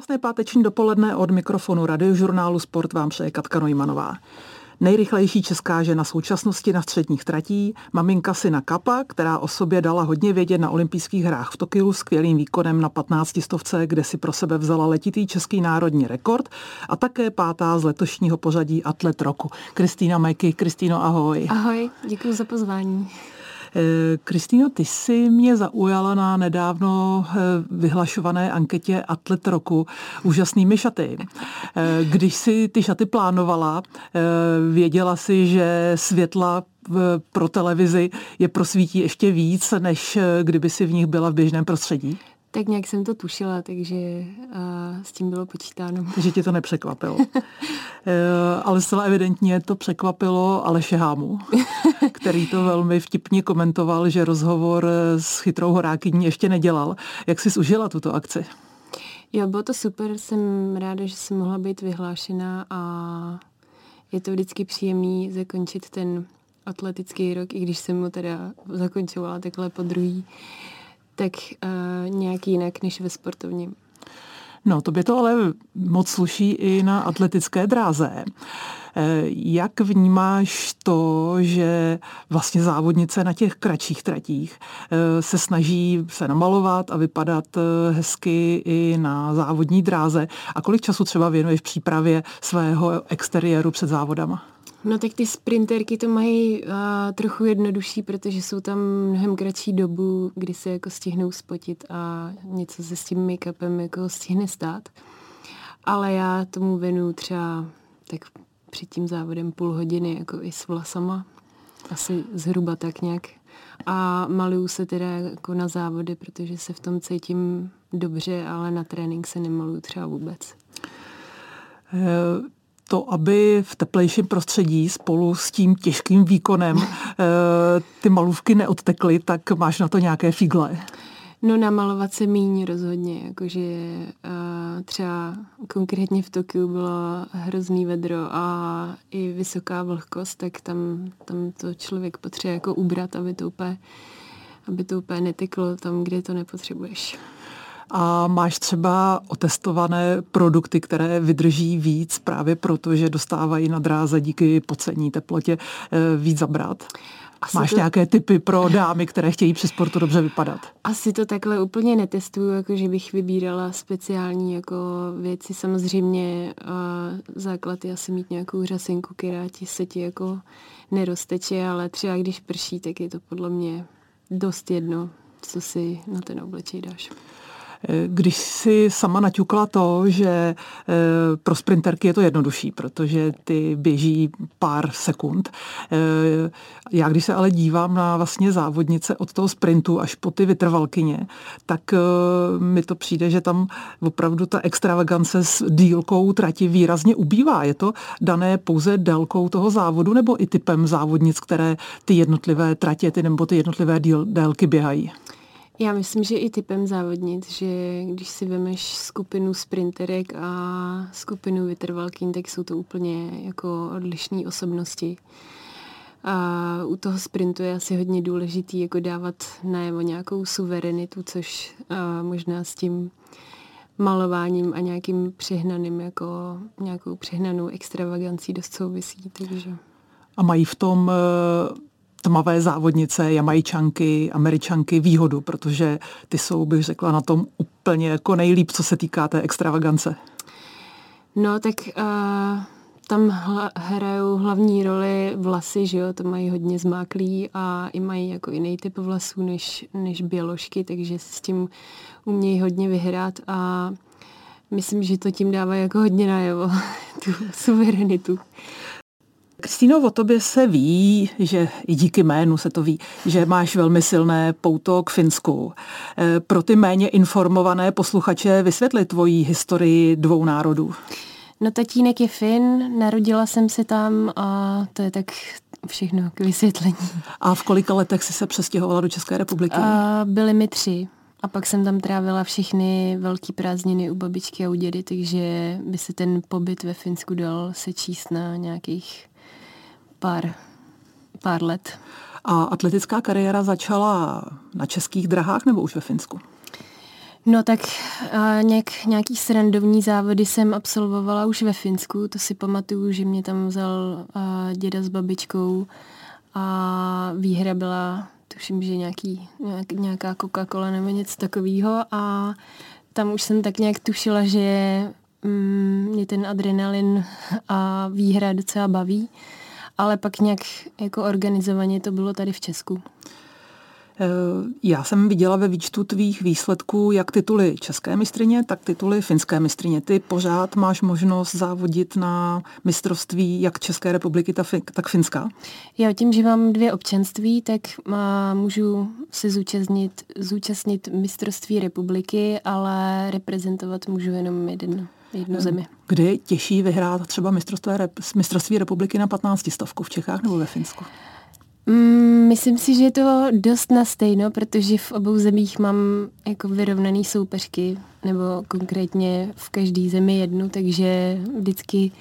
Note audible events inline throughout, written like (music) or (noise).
Krásné páteční dopoledne od mikrofonu radiožurnálu Sport vám přeje Katka Nojmanová. Nejrychlejší česká žena současnosti na středních tratí, maminka syna Kapa, která o sobě dala hodně vědět na olympijských hrách v Tokiu skvělým výkonem na 15 stovce, kde si pro sebe vzala letitý český národní rekord a také pátá z letošního pořadí atlet roku. Kristýna Meky. Kristýno, ahoj. Ahoj, děkuji za pozvání. Eh, Kristýno, ty jsi mě zaujala na nedávno eh, vyhlašované anketě Atlet roku úžasnými šaty. Eh, když si ty šaty plánovala, věděla si, že světla pro televizi je prosvítí ještě víc, než kdyby si v nich byla v běžném prostředí? Tak nějak jsem to tušila, takže uh, s tím bylo počítáno. (laughs) Takže tě to nepřekvapilo. uh, (laughs) ale zcela evidentně to překvapilo Aleše Hámu, (laughs) který to velmi vtipně komentoval, že rozhovor s chytrou horákyní ještě nedělal. Jak jsi užila tuto akci? Jo, bylo to super, jsem ráda, že jsem mohla být vyhlášena a je to vždycky příjemný zakončit ten atletický rok, i když jsem mu teda zakončovala takhle po druhý tak uh, nějak jinak než ve sportovním. No, to by to ale moc sluší i na atletické dráze. Eh, jak vnímáš to, že vlastně závodnice na těch kratších tratích eh, se snaží se namalovat a vypadat hezky i na závodní dráze? A kolik času třeba věnuješ přípravě svého exteriéru před závodama? No tak ty sprinterky to mají uh, trochu jednodušší, protože jsou tam mnohem kratší dobu, kdy se jako stihnou spotit a něco se s tím make-upem jako stihne stát. Ale já tomu věnu třeba tak před tím závodem půl hodiny jako i s vlasama. Asi zhruba tak nějak. A maluju se teda jako na závody, protože se v tom cítím dobře, ale na trénink se nemaluju třeba vůbec. Uh to, aby v teplejším prostředí spolu s tím těžkým výkonem (laughs) eh, ty malůvky neodtekly, tak máš na to nějaké figle? No namalovat se míň rozhodně, jakože uh, třeba konkrétně v Tokiu bylo hrozný vedro a i vysoká vlhkost, tak tam, tam to člověk potřebuje jako ubrat, aby to úplně, aby to úplně neteklo tam, kde to nepotřebuješ a máš třeba otestované produkty, které vydrží víc právě proto, že dostávají na dráze díky pocení teplotě eh, víc zabrat? Asi Máš to... nějaké typy pro dámy, které chtějí při sportu dobře vypadat? Asi to takhle úplně netestuju, jako že bych vybírala speciální jako věci. Samozřejmě uh, základ je asi mít nějakou řasinku, která ti se ti jako nerozteče, ale třeba když prší, tak je to podle mě dost jedno, co si na ten oblečej dáš. Když si sama naťukla to, že eh, pro sprinterky je to jednodušší, protože ty běží pár sekund. Eh, já když se ale dívám na vlastně závodnice od toho sprintu až po ty vytrvalkyně, tak eh, mi to přijde, že tam opravdu ta extravagance s dílkou trati výrazně ubývá. Je to dané pouze délkou toho závodu nebo i typem závodnic, které ty jednotlivé tratě ty nebo ty jednotlivé díl, délky běhají? Já myslím, že i typem závodnic, že když si vemeš skupinu sprinterek a skupinu vytrvalkyn, tak jsou to úplně jako odlišné osobnosti. A u toho sprintu je asi hodně důležitý jako dávat najevo nějakou suverenitu, což možná s tím malováním a nějakým přehnaným, jako nějakou přehnanou extravagancí dost souvisí. Takže. A mají v tom tmavé závodnice, jamajčanky, američanky výhodu, protože ty jsou, bych řekla, na tom úplně jako nejlíp, co se týká té extravagance. No, tak uh, tam hla, hrajou hlavní roli vlasy, že jo, to mají hodně zmáklý a i mají jako jiný typ vlasů než, než běložky, takže s tím umějí hodně vyhrát a myslím, že to tím dává jako hodně najevo, (laughs) tu suverenitu. Kristýno, o tobě se ví, že i díky jménu se to ví, že máš velmi silné pouto k Finsku. E, pro ty méně informované posluchače vysvětli tvoji historii dvou národů. No tatínek je Fin, narodila jsem se tam a to je tak všechno k vysvětlení. A v kolika letech jsi se přestěhovala do České republiky? A byly mi tři. A pak jsem tam trávila všechny velké prázdniny u babičky a u dědy, takže by se ten pobyt ve Finsku dal sečíst na nějakých pár, pár let. A atletická kariéra začala na českých drahách nebo už ve Finsku? No tak nějak, nějaký srandovní závody jsem absolvovala už ve Finsku, to si pamatuju, že mě tam vzal děda s babičkou a výhra byla, tuším, že nějaký, nějak, nějaká Coca-Cola nebo něco takového a tam už jsem tak nějak tušila, že mm, mě ten adrenalin a výhra docela baví, ale pak nějak jako organizovaně to bylo tady v Česku. Eh, já jsem viděla ve výčtu tvých výsledků jak tituly české mistrině, tak tituly finské mistrině. Ty pořád máš možnost závodit na mistrovství jak České republiky, tak Finska? Já tím, že mám dvě občanství, tak má, můžu se zúčastnit, zúčastnit mistrovství republiky, ale reprezentovat můžu jenom jeden jednu eh, zemi. Kde je těžší vyhrát třeba mistrovství, mistrovství republiky na 15 stovku v Čechách nebo ve Finsku? Mm, myslím si, že je to dost na stejno, protože v obou zemích mám jako vyrovnaný soupeřky, nebo konkrétně v každé zemi jednu, takže vždycky,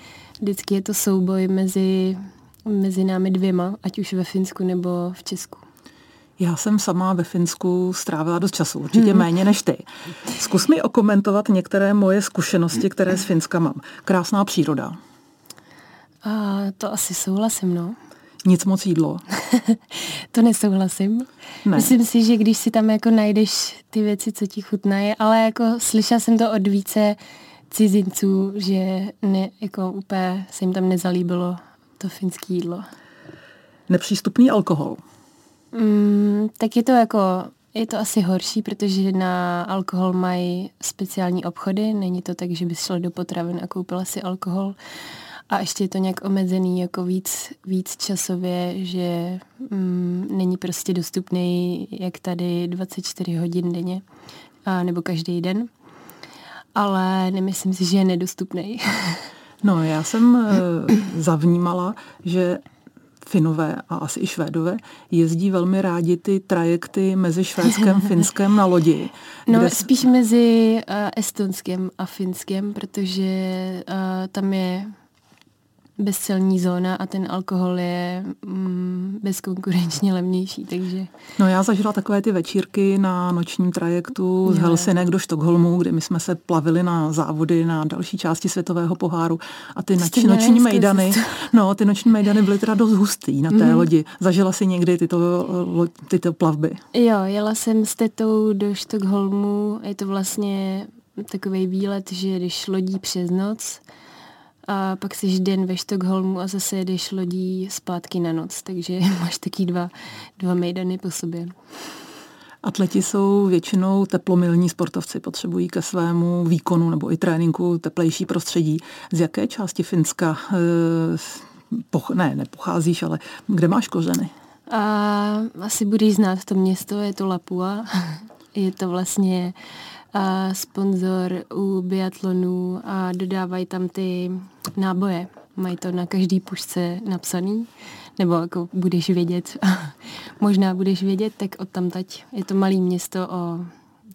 vždycky je to souboj mezi, mezi námi dvěma, ať už ve Finsku nebo v Česku. Já jsem sama ve Finsku strávila dost času, určitě hmm. méně než ty. Zkus mi okomentovat některé moje zkušenosti, které z Finska mám. Krásná příroda. A to asi souhlasím, no. Nic moc jídlo. (laughs) to nesouhlasím. Ne. Myslím si, že když si tam jako najdeš ty věci, co ti chutnají, ale jako slyšela jsem to od více cizinců, že ne, jako úplně se jim tam nezalíbilo to finské jídlo. Nepřístupný alkohol. Mm, tak je to jako, je to asi horší, protože na alkohol mají speciální obchody. Není to tak, že bys šla do potravin a koupila si alkohol. A ještě je to nějak omezený jako víc, víc časově, že mm, není prostě dostupný jak tady 24 hodin denně, a, nebo každý den. Ale nemyslím si, že je nedostupný. (laughs) no, já jsem e, zavnímala, že Finové a asi i Švédové jezdí velmi rádi ty trajekty mezi Švédskem a (laughs) Finskem na lodi. No kde... spíš mezi uh, Estonskem a Finskem, protože uh, tam je bezcelní zóna a ten alkohol je mm, bezkonkurenčně levnější, takže... No já zažila takové ty večírky na nočním trajektu jo. z Helsinek do Štokholmu, kdy my jsme se plavili na závody na další části světového poháru a ty noč, noční mejdany, no ty noční mejdany byly teda dost hustý na té mm. lodi. Zažila si někdy tyto, tyto plavby? Jo, jela jsem s tetou do Štokholmu, je to vlastně takový výlet, že když lodí přes noc, a pak jsi den ve Štokholmu a zase jedeš lodí zpátky na noc, takže (laughs) máš taky dva, dva mejdany po sobě. Atleti jsou většinou teplomilní sportovci, potřebují ke svému výkonu nebo i tréninku teplejší prostředí. Z jaké části Finska e, poch, ne, nepocházíš, ale kde máš kořeny? A, asi budeš znát to město, je to Lapua. (laughs) je to vlastně a sponzor u biatlonu a dodávají tam ty náboje. Mají to na každý pušce napsaný, nebo jako budeš vědět, (laughs) možná budeš vědět, tak od tam tať. Je to malé město o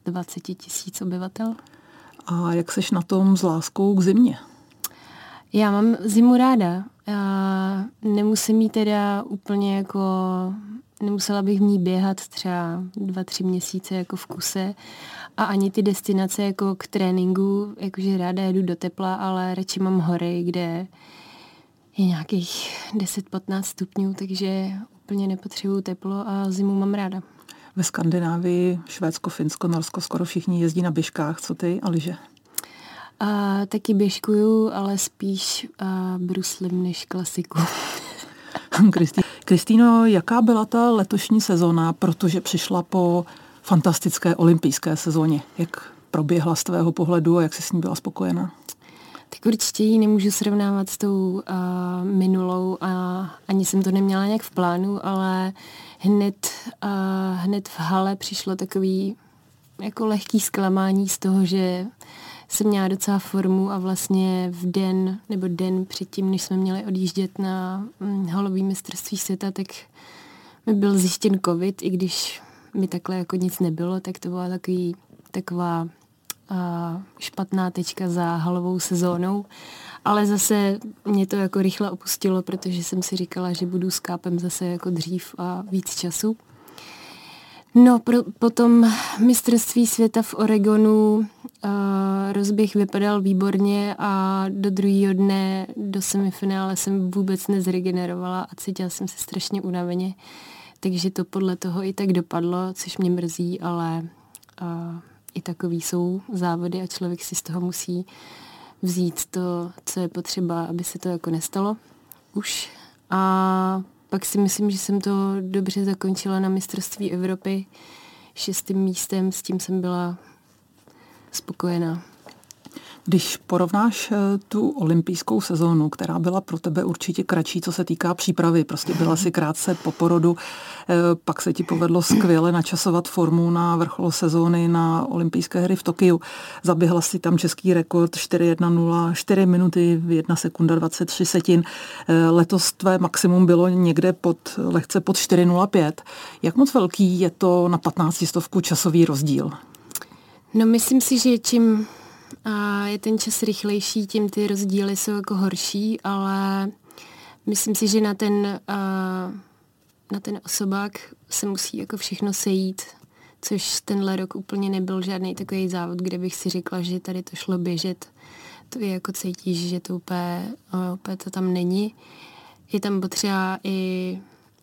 20 tisíc obyvatel. A jak seš na tom s láskou k zimě? Já mám zimu ráda. Já nemusím jí teda úplně jako nemusela bych v ní běhat třeba dva, tři měsíce jako v kuse a ani ty destinace jako k tréninku, jakože ráda jedu do tepla, ale radši mám hory, kde je nějakých 10-15 stupňů, takže úplně nepotřebuju teplo a zimu mám ráda. Ve Skandinávii, Švédsko, Finsko, Norsko skoro všichni jezdí na běžkách. Co ty a lyže? A, taky běžkuju, ale spíš a, bruslím než klasiku. (laughs) Kristýno, jaká byla ta letošní sezóna, protože přišla po fantastické olympijské sezóně? Jak proběhla z tvého pohledu a jak jsi s ní byla spokojená? Tak určitě ji nemůžu srovnávat s tou uh, minulou a ani jsem to neměla nějak v plánu, ale hned, uh, hned v hale přišlo takový jako lehký zklamání z toho, že jsem měla docela formu a vlastně v den nebo den předtím, než jsme měli odjíždět na hm, halový mistrovství světa, tak mi byl zjištěn covid, i když mi takhle jako nic nebylo, tak to byla takový, taková a, špatná tečka za halovou sezónou. Ale zase mě to jako rychle opustilo, protože jsem si říkala, že budu s kápem zase jako dřív a víc času. No, pro, potom mistrovství světa v Oregonu uh, rozběh vypadal výborně a do druhého dne, do semifinále jsem vůbec nezregenerovala a cítila jsem se strašně unaveně. Takže to podle toho i tak dopadlo, což mě mrzí, ale uh, i takový jsou závody a člověk si z toho musí vzít to, co je potřeba, aby se to jako nestalo už. A pak si myslím, že jsem to dobře zakončila na mistrovství Evropy šestým místem, s tím jsem byla spokojená. Když porovnáš eh, tu olympijskou sezónu, která byla pro tebe určitě kratší, co se týká přípravy, prostě byla si krátce po porodu, eh, pak se ti povedlo skvěle načasovat formu na vrchol sezóny na olympijské hry v Tokiu. Zaběhla si tam český rekord 4.1.0, 4 minuty, 1 sekunda 23 setin. Eh, letos tvé maximum bylo někde pod, lehce pod 4.05. Jak moc velký je to na 15 stovku časový rozdíl? No myslím si, že čím a je ten čas rychlejší, tím ty rozdíly jsou jako horší, ale myslím si, že na ten, na ten osobák se musí jako všechno sejít, což tenhle rok úplně nebyl žádný takový závod, kde bych si řekla, že tady to šlo běžet. To je jako cítíš, že to úplně, úplně to tam není. Je tam potřeba i,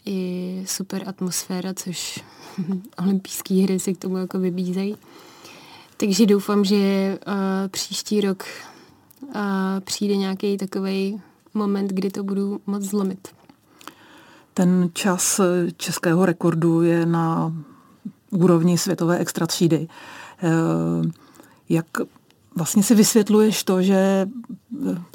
i super atmosféra, což (laughs) olympijské hry se k tomu jako vybízejí. Takže doufám, že uh, příští rok uh, přijde nějaký takový moment, kdy to budu moc zlomit. Ten čas eh, českého rekordu je na úrovni světové extra třídy. Jak vlastně si vysvětluješ to, že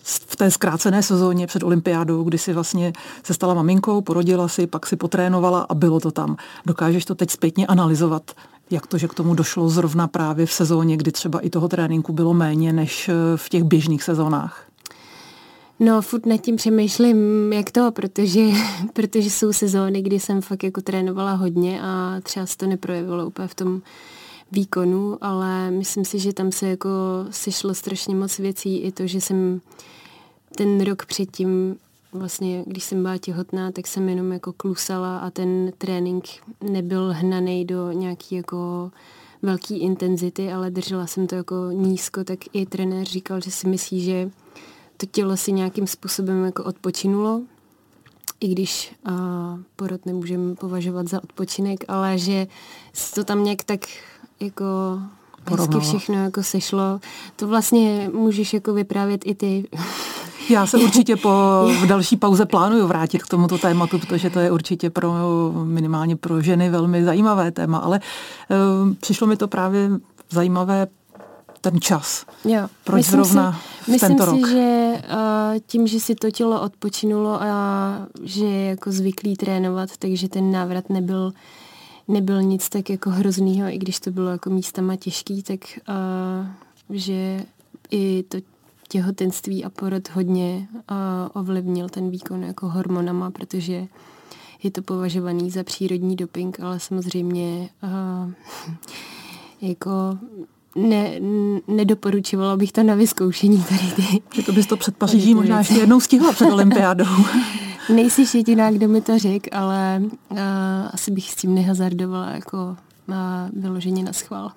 v té zkrácené sezóně před olympiádou, kdy si vlastně se stala maminkou, porodila si, pak si potrénovala a bylo to tam. Dokážeš to teď zpětně analyzovat, jak to, že k tomu došlo zrovna právě v sezóně, kdy třeba i toho tréninku bylo méně než eh, v těch běžných sezónách? No, furt nad tím přemýšlím, jak to, protože, (laughs) protože jsou sezóny, kdy jsem fakt jako trénovala hodně a třeba se to neprojevilo úplně v tom výkonu, ale myslím si, že tam se jako sešlo strašně moc věcí. I to, že jsem ten rok předtím vlastně, když jsem byla těhotná, tak jsem jenom jako klusala a ten trénink nebyl hnaný do nějaký jako velký intenzity, ale držela jsem to jako nízko, tak i trenér říkal, že si myslí, že to tělo si nějakým způsobem jako odpočinulo, i když uh, porod nemůžeme považovat za odpočinek, ale že to tam nějak tak jako hezky všechno jako sešlo. To vlastně můžeš jako vyprávět i ty. Já se určitě po v (laughs) další pauze plánuju vrátit k tomuto tématu, protože to je určitě pro minimálně pro ženy velmi zajímavé téma, ale uh, přišlo mi to právě zajímavé ten čas. Jo. Proč myslím zrovna si, myslím tento si, rok? že uh, tím, že si to tělo odpočinulo a že je jako zvyklý trénovat, takže ten návrat nebyl nebyl nic tak jako hroznýho, i když to bylo jako místama těžký, tak uh, že i to těhotenství a porod hodně uh, ovlivnil ten výkon jako hormonama, protože je to považovaný za přírodní doping, ale samozřejmě uh, (laughs) jako ne, nedoporučovala bych to na vyzkoušení tady ty. Že to bys to před Paříží možná ještě jednou stihla před olympiádou. (laughs) (laughs) Nejsi jediná, kdo mi to řekl, ale uh, asi bych s tím nehazardovala jako uh, vyloženě na schvál.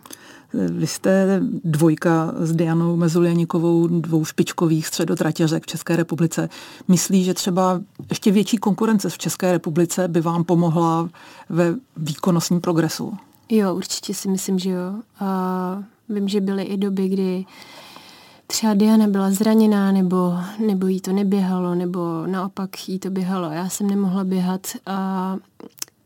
Vy jste dvojka s Dianou Mezulianikovou, dvou špičkových středotratěřek v České republice. Myslí, že třeba ještě větší konkurence v České republice by vám pomohla ve výkonnostním progresu? Jo, určitě si myslím, že jo. A vím, že byly i doby, kdy třeba Diana byla zraněná, nebo, nebo jí to neběhalo, nebo naopak jí to běhalo. Já jsem nemohla běhat a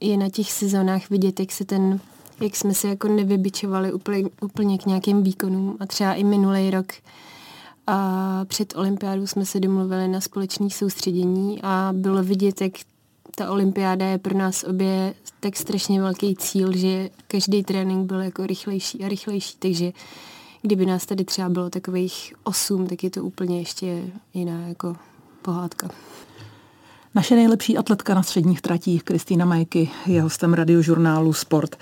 je na těch sezónách vidět, jak se ten jak jsme se jako nevybičovali úplně, úplně k nějakým výkonům a třeba i minulý rok a před olympiádou jsme se domluvili na společné soustředění a bylo vidět, jak ta olympiáda je pro nás obě tak strašně velký cíl, že každý trénink byl jako rychlejší a rychlejší, takže kdyby nás tady třeba bylo takových osm, tak je to úplně ještě jiná jako pohádka. Naše nejlepší atletka na středních tratích, Kristýna Majky, je hostem radiožurnálu Sport.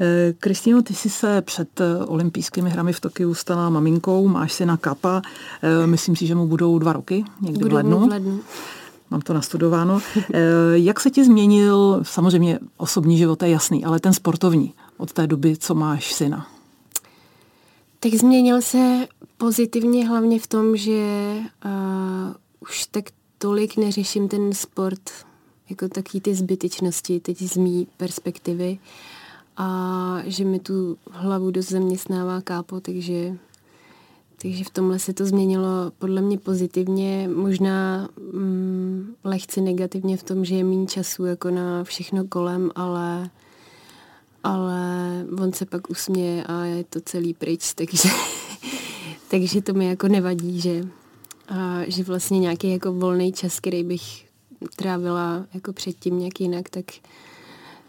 Eh, Kristýno, ty jsi se před eh, olympijskými hrami v Tokiu stala maminkou, máš syna Kapa, eh, myslím si, že mu budou dva roky, někdy budou v lednu. V lednu. Mám to nastudováno. Jak se ti změnil, samozřejmě osobní život je jasný, ale ten sportovní? od té doby, co máš syna? Tak změnil se pozitivně hlavně v tom, že uh, už tak tolik neřeším ten sport jako taky ty zbytečnosti teď z mý perspektivy a že mi tu hlavu dost zaměstnává kápo, takže, takže v tomhle se to změnilo podle mě pozitivně, možná mm, lehce negativně v tom, že je méně času jako na všechno kolem, ale ale on se pak usměje a je to celý pryč, (laughs) takže, takže to mi jako nevadí, že, a, že vlastně nějaký jako volný čas, který bych trávila jako předtím nějak jinak, tak,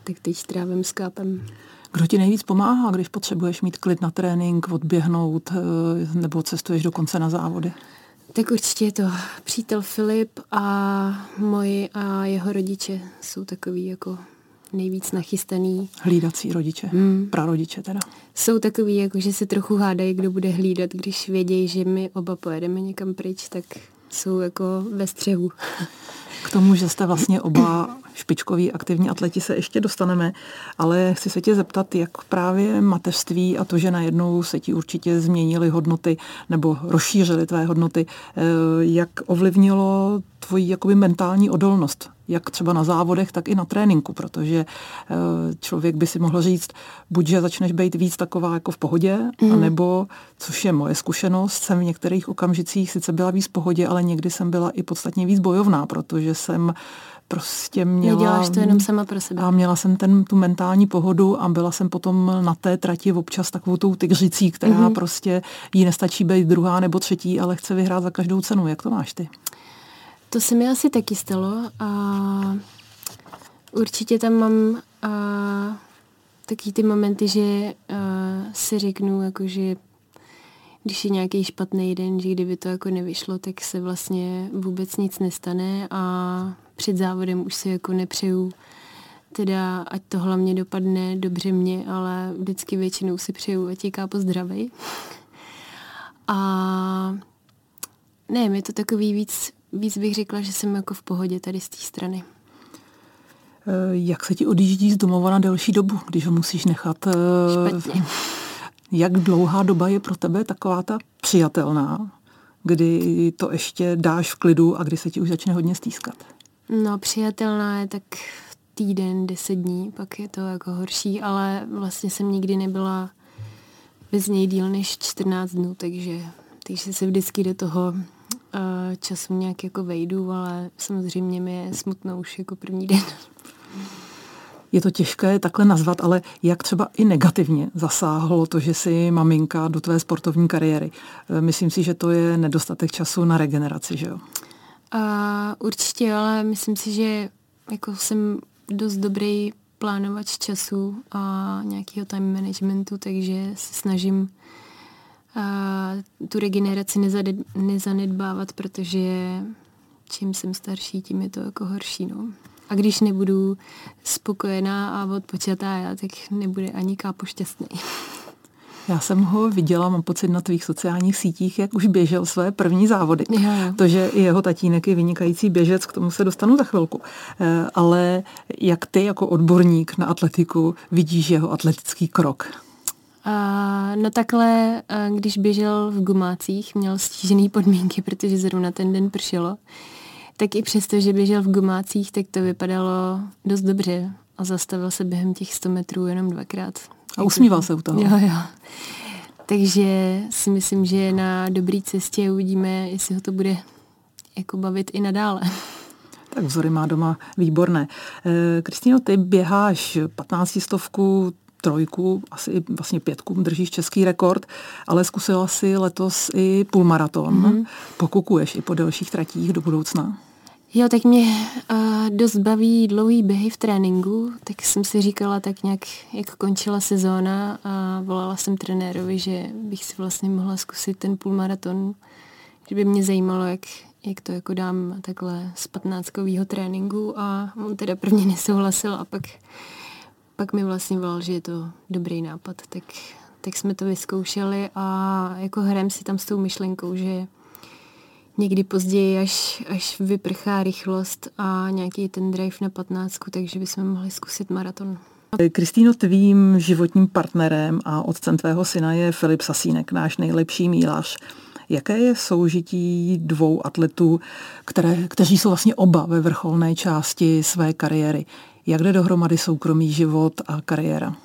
tak teď trávím s kápem. Kdo ti nejvíc pomáhá, když potřebuješ mít klid na trénink, odběhnout eh, nebo cestuješ dokonce na závody? Tak určitě je to přítel Filip a moji a jeho rodiče jsou takový jako nejvíc nachystaný. Hlídací rodiče, hmm. prarodiče teda. Jsou takový, jako že se trochu hádají, kdo bude hlídat, když vědějí, že my oba pojedeme někam pryč, tak jsou jako ve střehu. (laughs) K tomu, že jste vlastně oba špičkoví aktivní atleti se ještě dostaneme, ale chci se tě zeptat, jak právě mateřství a to, že najednou se ti určitě změnily hodnoty nebo rozšířily tvé hodnoty, eh, jak ovlivnilo tvoji jakoby mentální odolnost, jak třeba na závodech, tak i na tréninku, protože eh, člověk by si mohl říct, buď, že začneš být víc taková jako v pohodě, mm. anebo, což je moje zkušenost, jsem v některých okamžicích sice byla víc v pohodě, ale někdy jsem byla i podstatně víc bojovná, protože jsem prostě měla... Neděláš to jenom sama pro sebe. A měla jsem ten, tu mentální pohodu a byla jsem potom na té trati občas takovou tou tygřicí, která mm-hmm. prostě jí nestačí být druhá nebo třetí, ale chce vyhrát za každou cenu. Jak to máš ty? To se mi asi taky stalo a určitě tam mám a, taky ty momenty, že a, si řeknu, jako, že když je nějaký špatný den, že kdyby to jako nevyšlo, tak se vlastně vůbec nic nestane a před závodem už si jako nepřeju teda, ať to hlavně dopadne dobře mě, ale vždycky většinou si přeju, ať je kápo zdravej. A ne, je to takový víc, víc bych řekla, že jsem jako v pohodě tady z té strany. Eh, jak se ti odjíždí z domova na delší dobu, když ho musíš nechat? Eh, Špatně. Jak dlouhá doba je pro tebe taková ta přijatelná, kdy to ještě dáš v klidu a kdy se ti už začne hodně stýskat? No, přijatelná je tak týden, deset dní, pak je to jako horší, ale vlastně jsem nikdy nebyla bez něj díl než 14 dnů, takže, takže se vždycky do toho času nějak jako vejdu, ale samozřejmě mi je smutno už jako první den. Je to těžké takhle nazvat, ale jak třeba i negativně zasáhlo to, že jsi maminka do tvé sportovní kariéry? Eh, myslím si, že to je nedostatek času na regeneraci, že jo? A určitě, ale myslím si, že jako jsem dost dobrý plánovač času a nějakého time managementu, takže se snažím a tu regeneraci nezanedbávat, protože čím jsem starší, tím je to jako horší. No. A když nebudu spokojená a odpočatá já, tak nebude ani kápo šťastný. (laughs) Já jsem ho viděla, mám pocit na tvých sociálních sítích, jak už běžel své první závody. Jo, jo. To, že jeho tatínek je vynikající běžec, k tomu se dostanu za chvilku. Eh, ale jak ty jako odborník na atletiku vidíš jeho atletický krok? A, no takhle, když běžel v gumácích, měl stížený podmínky, protože zrovna ten den pršelo, tak i přesto, že běžel v gumácích, tak to vypadalo dost dobře a zastavil se během těch 100 metrů jenom dvakrát. A usmíval se u toho. Jo, jo. Takže si myslím, že na dobré cestě uvidíme, jestli ho to bude jako bavit i nadále. Tak vzory má doma výborné. Eh, Kristýno, ty běháš 15 stovku, trojku, asi i vlastně pětku, držíš český rekord, ale zkusila si letos i půlmaraton. Mm-hmm. Pokukuješ i po delších tratích do budoucna? Jo, tak mě uh, dost baví dlouhý běhy v tréninku, tak jsem si říkala tak nějak, jak končila sezóna a volala jsem trenérovi, že bych si vlastně mohla zkusit ten půlmaraton, že by mě zajímalo, jak, jak to jako dám takhle z patnáctkového tréninku a on teda prvně nesouhlasil a pak, pak mi vlastně volal, že je to dobrý nápad, tak, tak jsme to vyzkoušeli a jako hrajeme si tam s tou myšlenkou, že někdy později, až, až vyprchá rychlost a nějaký ten drive na patnáctku, takže bychom mohli zkusit maraton. Kristýno, tvým životním partnerem a otcem tvého syna je Filip Sasínek, náš nejlepší mílař. Jaké je soužití dvou atletů, které, kteří jsou vlastně oba ve vrcholné části své kariéry? Jak jde dohromady soukromý život a kariéra?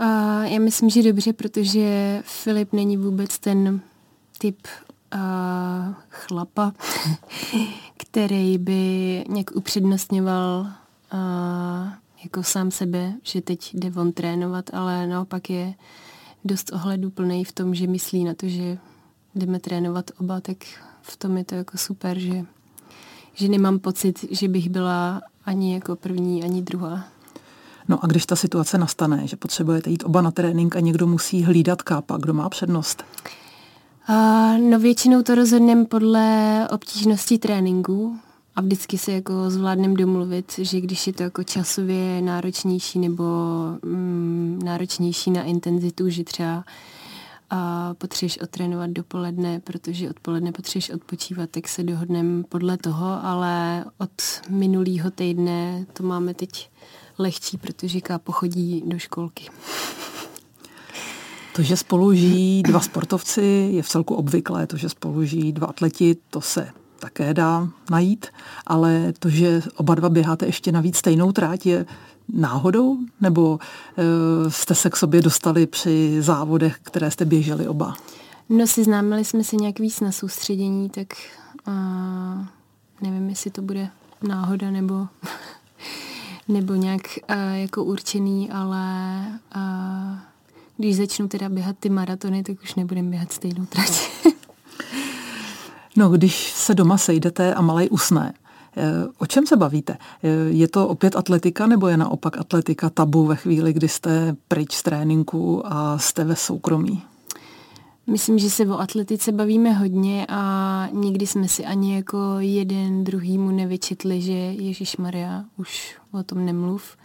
Uh, já myslím, že dobře, protože Filip není vůbec ten typ uh, chlapa, (laughs) který by nějak upřednostňoval uh, jako sám sebe, že teď jde on trénovat, ale naopak je dost ohleduplný v tom, že myslí na to, že jdeme trénovat oba, tak v tom je to jako super, že, že nemám pocit, že bych byla ani jako první, ani druhá. No a když ta situace nastane, že potřebujete jít oba na trénink a někdo musí hlídat kápa, kdo má přednost? Uh, no většinou to rozhodneme podle obtížnosti tréninku a vždycky se jako zvládneme domluvit, že když je to jako časově náročnější nebo mm, náročnější na intenzitu, že třeba a potřebuješ otrénovat dopoledne, protože odpoledne potřebuješ odpočívat, tak se dohodneme podle toho, ale od minulého týdne to máme teď lehčí, protože Kápo chodí do školky. To, že spolu žijí dva sportovci, je v celku obvyklé. To, že spolu žijí dva atleti, to se také dá najít, ale to, že oba dva běháte ještě navíc stejnou tráť, je náhodou? Nebo e, jste se k sobě dostali při závodech, které jste běželi oba? No, seznámili jsme se nějak víc na soustředění, tak uh, nevím, jestli to bude náhoda nebo, (laughs) nebo nějak uh, jako určený, ale uh, když začnu teda běhat ty maratony, tak už nebudem běhat stejnou trať. no, když se doma sejdete a malej usne, Eh, o čem se bavíte? Eh, je to opět atletika nebo je naopak atletika tabu ve chvíli, kdy jste pryč z tréninku a jste ve soukromí? Myslím, že se o atletice bavíme hodně a nikdy jsme si ani jako jeden druhýmu nevyčetli, že Ježíš Maria už o tom nemluv.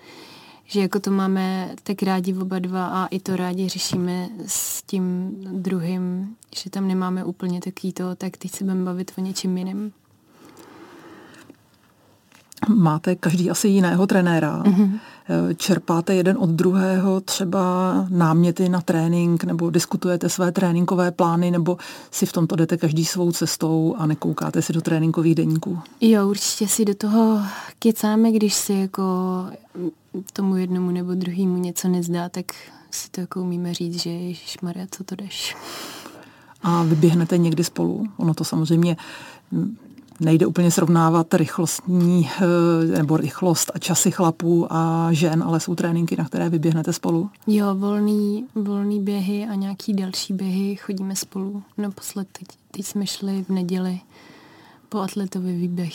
Že jako to máme tak rádi oba dva a i to rádi řešíme s tím druhým, že tam nemáme úplně taký to, tak teď se budeme bavit o něčem jiném máte každý asi jiného trenéra. Mm-hmm. Čerpáte jeden od druhého třeba náměty na trénink nebo diskutujete své tréninkové plány nebo si v tomto jdete každý svou cestou a nekoukáte si do tréninkových denníků? Jo, určitě si do toho kecáme, když si jako tomu jednomu nebo druhému něco nezdá, tak si to jako umíme říct, že Maria, co to jdeš. A vyběhnete někdy spolu? Ono to samozřejmě nejde úplně srovnávat rychlostní eh, nebo rychlost a časy chlapů a žen, ale jsou tréninky, na které vyběhnete spolu? Jo, volný, volný běhy a nějaký další běhy chodíme spolu. Naposled teď, teď jsme šli v neděli po atletový výběh.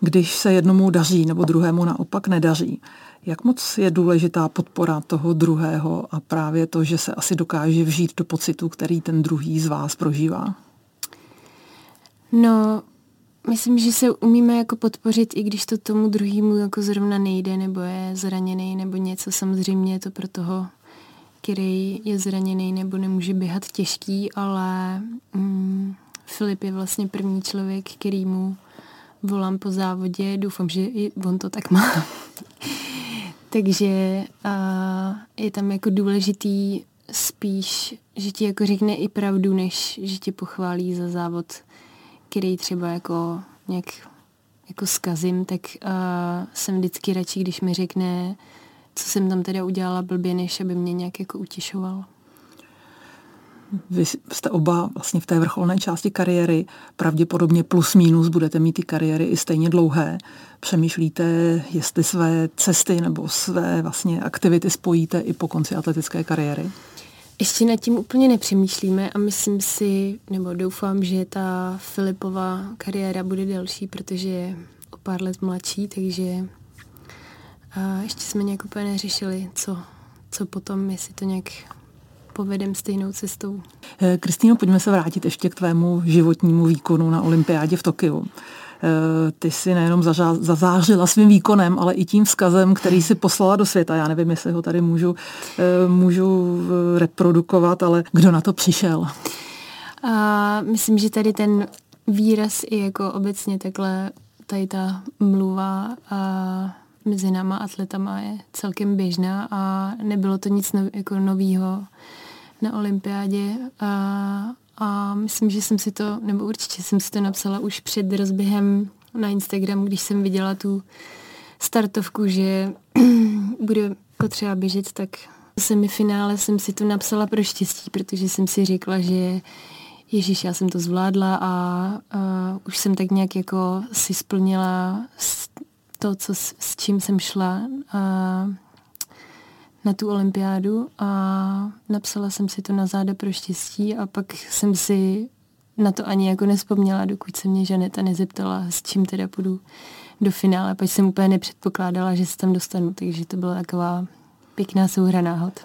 Když se jednomu daří nebo druhému naopak nedaří, jak moc je důležitá podpora toho druhého a právě to, že se asi dokáže vžít do pocitu, který ten druhý z vás prožívá? No, myslím, že se umíme jako podpořit, i když to tomu druhému jako zrovna nejde, nebo je zraněný, nebo něco. Samozřejmě je to pro toho, který je zraněný nebo nemůže běhat těžký, ale mm, Filip je vlastně první člověk, který mu volám po závodě. Doufám, že i on to tak má. (laughs) Takže uh, je tam jako důležitý spíš, že ti jako řekne i pravdu, než že tě pochválí za závod který třeba jako nějak jako zkazím, tak uh, jsem vždycky radši, když mi řekne, co jsem tam teda udělala blbě, než aby mě nějak jako utěšoval. Vy jste oba vlastně v té vrcholné části kariéry, pravděpodobně plus minus budete mít ty kariéry i stejně dlouhé. Přemýšlíte, jestli své cesty nebo své vlastně aktivity spojíte i po konci atletické kariéry? Ještě nad tím úplně nepřemýšlíme a myslím si, nebo doufám, že ta Filipová kariéra bude delší, protože je o pár let mladší, takže a ještě jsme nějak úplně neřešili, co, co potom, jestli to nějak povedem stejnou cestou. Eh, Kristýno, pojďme se vrátit ještě k tvému životnímu výkonu na olympiádě v Tokiu. Eh, ty si nejenom zazářila svým výkonem, ale i tím vzkazem, který si poslala do světa. Já nevím, jestli ho tady můžu, eh, můžu eh, reprodukovat, ale kdo na to přišel? A myslím, že tady ten výraz i jako obecně takhle tady ta mluva a mezi náma atletama je celkem běžná a nebylo to nic nov, jako novýho na olympiádě a myslím, že jsem si to, nebo určitě jsem si to napsala už před rozběhem na Instagram, když jsem viděla tu startovku, že (clears throat) bude potřeba běžet, tak v semifinále jsem si to napsala pro štěstí, protože jsem si řekla, že Ježíš, já jsem to zvládla a, a už jsem tak nějak jako si splnila to, co, s, s čím jsem šla a, na tu olympiádu a napsala jsem si to na záda pro štěstí a pak jsem si na to ani jako nespomněla, dokud se mě Žaneta nezeptala, s čím teda půjdu do finále, pak jsem úplně nepředpokládala, že se tam dostanu, takže to byla taková pěkná souhra náhod.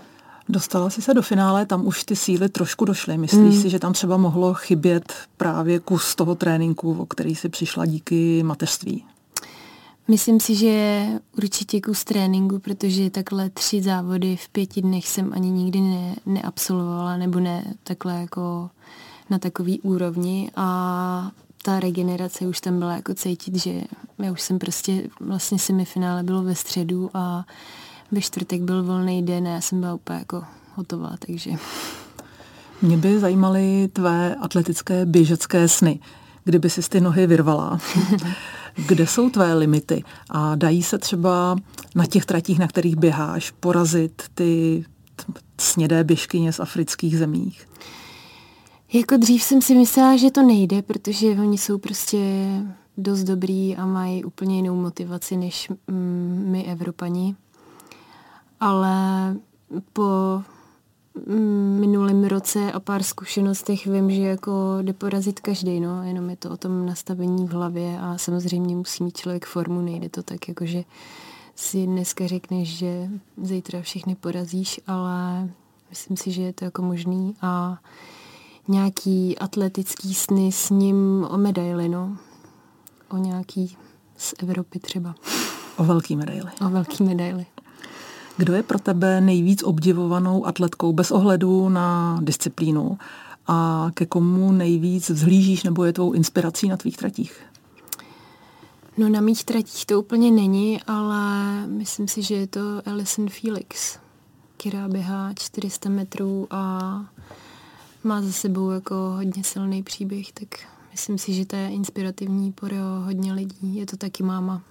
Dostala jsi se do finále, tam už ty síly trošku došly. Myslíš hmm. si, že tam třeba mohlo chybět právě kus toho tréninku, o který si přišla díky mateřství? Myslím si, že určitě kus tréninku, protože takhle tři závody v pěti dnech jsem ani nikdy ne, neabsolvovala, nebo ne takhle jako na takový úrovni a ta regenerace už tam byla jako cítit, že já už jsem prostě, vlastně semifinále bylo ve středu a ve čtvrtek byl volný den a já jsem byla úplně jako hotová, takže... Mě by zajímaly tvé atletické běžecké sny. Kdyby si ty nohy vyrvala, (laughs) kde jsou tvé limity a dají se třeba na těch tratích, na kterých běháš, porazit ty snědé běžkyně z afrických zemích? Jako dřív jsem si myslela, že to nejde, protože oni jsou prostě dost dobrý a mají úplně jinou motivaci než mm, my Evropani ale po minulém roce a pár zkušenostech vím, že jako jde porazit každý, no, jenom je to o tom nastavení v hlavě a samozřejmě musí mít člověk formu, nejde to tak, jako že si dneska řekneš, že zítra všechny porazíš, ale myslím si, že je to jako možný a nějaký atletický sny s ním o medaily, no. O nějaký z Evropy třeba. O velký medaily. O velký medaily. Kdo je pro tebe nejvíc obdivovanou atletkou bez ohledu na disciplínu a ke komu nejvíc vzhlížíš nebo je tvou inspirací na tvých tratích? No na mých tratích to úplně není, ale myslím si, že je to Alison Felix, která běhá 400 metrů a má za sebou jako hodně silný příběh, tak myslím si, že to je inspirativní pro hodně lidí. Je to taky máma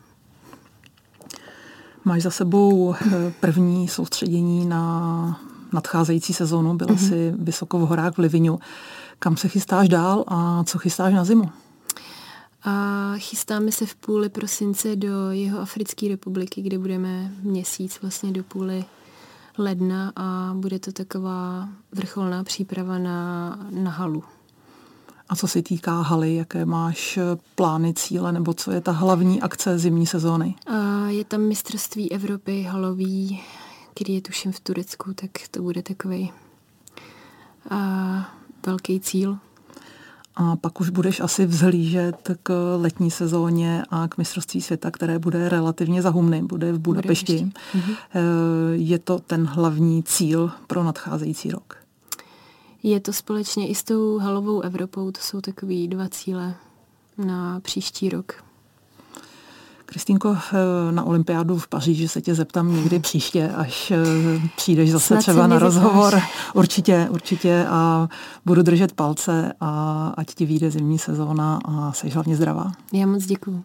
Máš za sebou eh, první soustředění na nadcházející sezónu, byla mm-hmm. si vysoko v horách v Livinu. Kam se chystáš dál a co chystáš na zimu? A chystáme se v půli prosince do jeho Africké republiky, kde budeme měsíc vlastně do půly ledna a bude to taková vrcholná příprava na, na halu. A co se týká haly, jaké máš eh, plány, cíle, nebo co je ta hlavní akce zimní sezóny? A je tam mistrovství Evropy halový, který je tuším v Turecku, tak to bude takový velký cíl. A pak už budeš asi vzhlížet k letní sezóně a k mistrovství světa, které bude relativně zahumny, bude v Budapešti. Budapešti. Mhm. Eh, je to ten hlavní cíl pro nadcházející rok? Je to společně i s tou halovou Evropou, to jsou takový dva cíle na příští rok. Kristýnko, eh, na olympiádu v Paříži se tě zeptám někdy příště, až eh, přijdeš zase Snad třeba na rozhovor. Určitě, určitě a budu držet palce a ať ti vyjde zimní sezóna a jsi hlavně zdravá. Já moc děkuju.